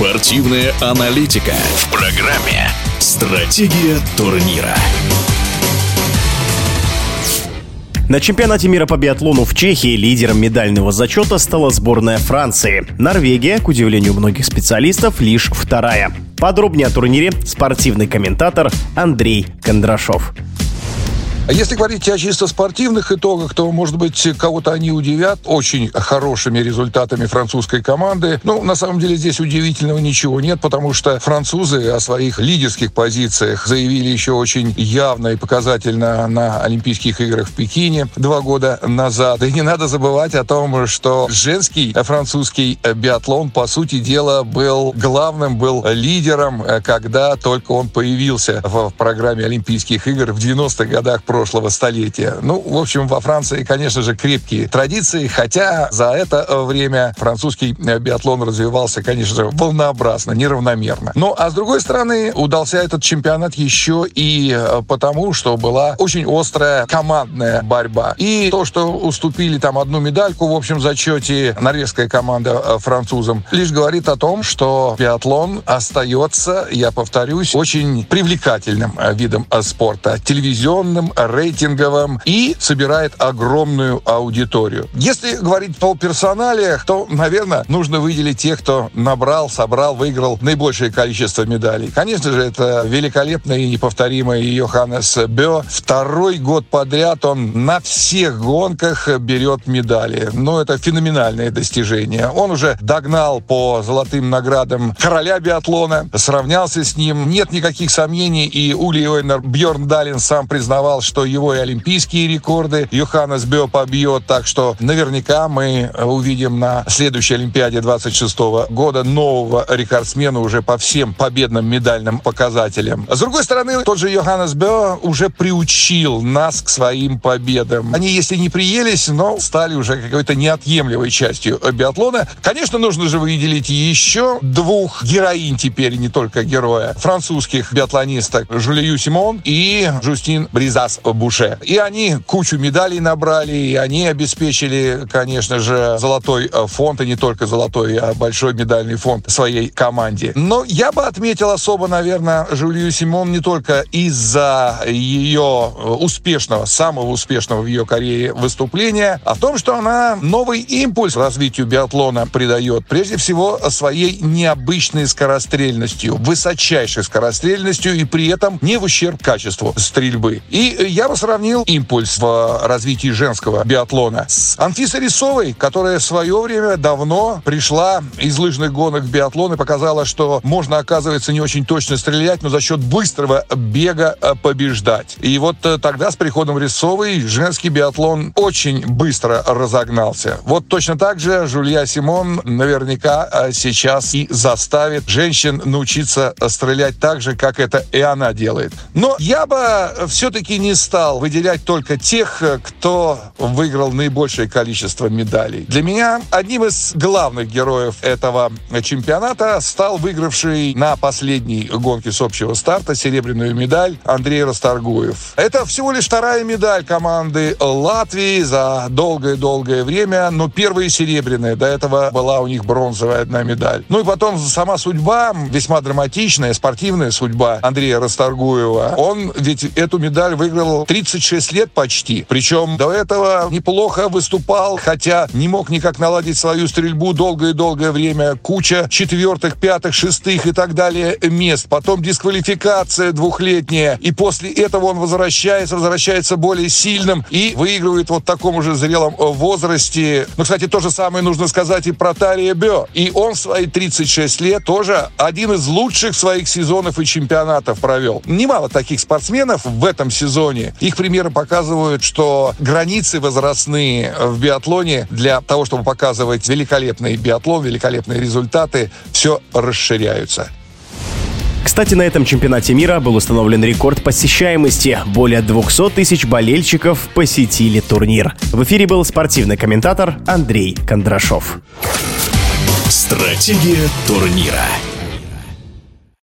Спортивная аналитика в программе «Стратегия турнира». На чемпионате мира по биатлону в Чехии лидером медального зачета стала сборная Франции. Норвегия, к удивлению многих специалистов, лишь вторая. Подробнее о турнире спортивный комментатор Андрей Кондрашов. А если говорить о чисто спортивных итогах, то, может быть, кого-то они удивят очень хорошими результатами французской команды. Ну, на самом деле, здесь удивительного ничего нет, потому что французы о своих лидерских позициях заявили еще очень явно и показательно на Олимпийских играх в Пекине два года назад. И не надо забывать о том, что женский французский биатлон, по сути дела, был главным, был лидером, когда только он появился в программе Олимпийских игр в 90-х годах прошлого столетия. Ну, в общем, во Франции, конечно же, крепкие традиции, хотя за это время французский биатлон развивался, конечно же, волнообразно, неравномерно. Ну, а с другой стороны, удался этот чемпионат еще и э, потому, что была очень острая командная борьба. И то, что уступили там одну медальку в общем зачете норвежская команда э, французам, лишь говорит о том, что биатлон остается, я повторюсь, очень привлекательным э, видом спорта. Телевизионным, рейтинговым и собирает огромную аудиторию. Если говорить по персоналиях, то, наверное, нужно выделить тех, кто набрал, собрал, выиграл наибольшее количество медалей. Конечно же, это великолепный и неповторимый Йоханнес Бё. Второй год подряд он на всех гонках берет медали. Ну, это феноменальное достижение. Он уже догнал по золотым наградам короля биатлона, сравнялся с ним. Нет никаких сомнений, и Ули Ойнер Бьорн Далин сам признавал, что его и олимпийские рекорды Йоханнес Бё побьет, так что наверняка мы увидим на следующей Олимпиаде 26 года нового рекордсмена уже по всем победным медальным показателям. С другой стороны, тот же Йоханнес Бё уже приучил нас к своим победам. Они, если не приелись, но стали уже какой-то неотъемлемой частью биатлона. Конечно, нужно же выделить еще двух героинь теперь, не только героя, французских биатлонисток Жулию Симон и Жустин Бризас Буше. И они кучу медалей набрали, и они обеспечили, конечно же, золотой э, фонд, и не только золотой, а большой медальный фонд своей команде. Но я бы отметил особо, наверное, Жулию Симон не только из-за ее э, успешного, самого успешного в ее карьере выступления, а в том, что она новый импульс развитию биатлона придает. Прежде всего, своей необычной скорострельностью, высочайшей скорострельностью и при этом не в ущерб качеству стрельбы. И я бы сравнил импульс в развитии женского биатлона с Анфисой Рисовой, которая в свое время давно пришла из лыжных гонок в биатлон и показала, что можно, оказывается, не очень точно стрелять, но за счет быстрого бега э, побеждать. И вот э, тогда с приходом Рисовой женский биатлон очень быстро разогнался. Вот точно так же Жулья Симон наверняка э, сейчас и заставит женщин научиться стрелять так же, как это и она делает. Но я бы все-таки не стал выделять только тех, э, кто выиграл наибольшее количество медалей. Для меня одним из главных героев этого чемпионата стал выигравший на последней гонке с общего старта серебряную медаль Андрей Расторгуев. Это всего лишь вторая медаль команды Латвии за долгое-долгое время, но первая серебряная. До этого была у них бронзовая одна медаль. Ну и потом сама судьба, весьма драматичная, спортивная судьба Андрея Расторгуева. Он ведь эту медаль выиграл выиграл 36 лет почти. Причем до этого неплохо выступал, хотя не мог никак наладить свою стрельбу долгое-долгое время. Куча четвертых, пятых, шестых и так далее мест. Потом дисквалификация двухлетняя. И после этого он возвращается, возвращается более сильным и выигрывает вот в таком уже зрелом возрасте. Ну, кстати, то же самое нужно сказать и про Тария Бё. И он в свои 36 лет тоже один из лучших своих сезонов и чемпионатов провел. Немало таких спортсменов в этом сезоне биатлоне. Их примеры показывают, что границы возрастные в биатлоне для того, чтобы показывать великолепный биатлон, великолепные результаты, все расширяются. Кстати, на этом чемпионате мира был установлен рекорд посещаемости. Более 200 тысяч болельщиков посетили турнир. В эфире был спортивный комментатор Андрей Кондрашов. Стратегия турнира.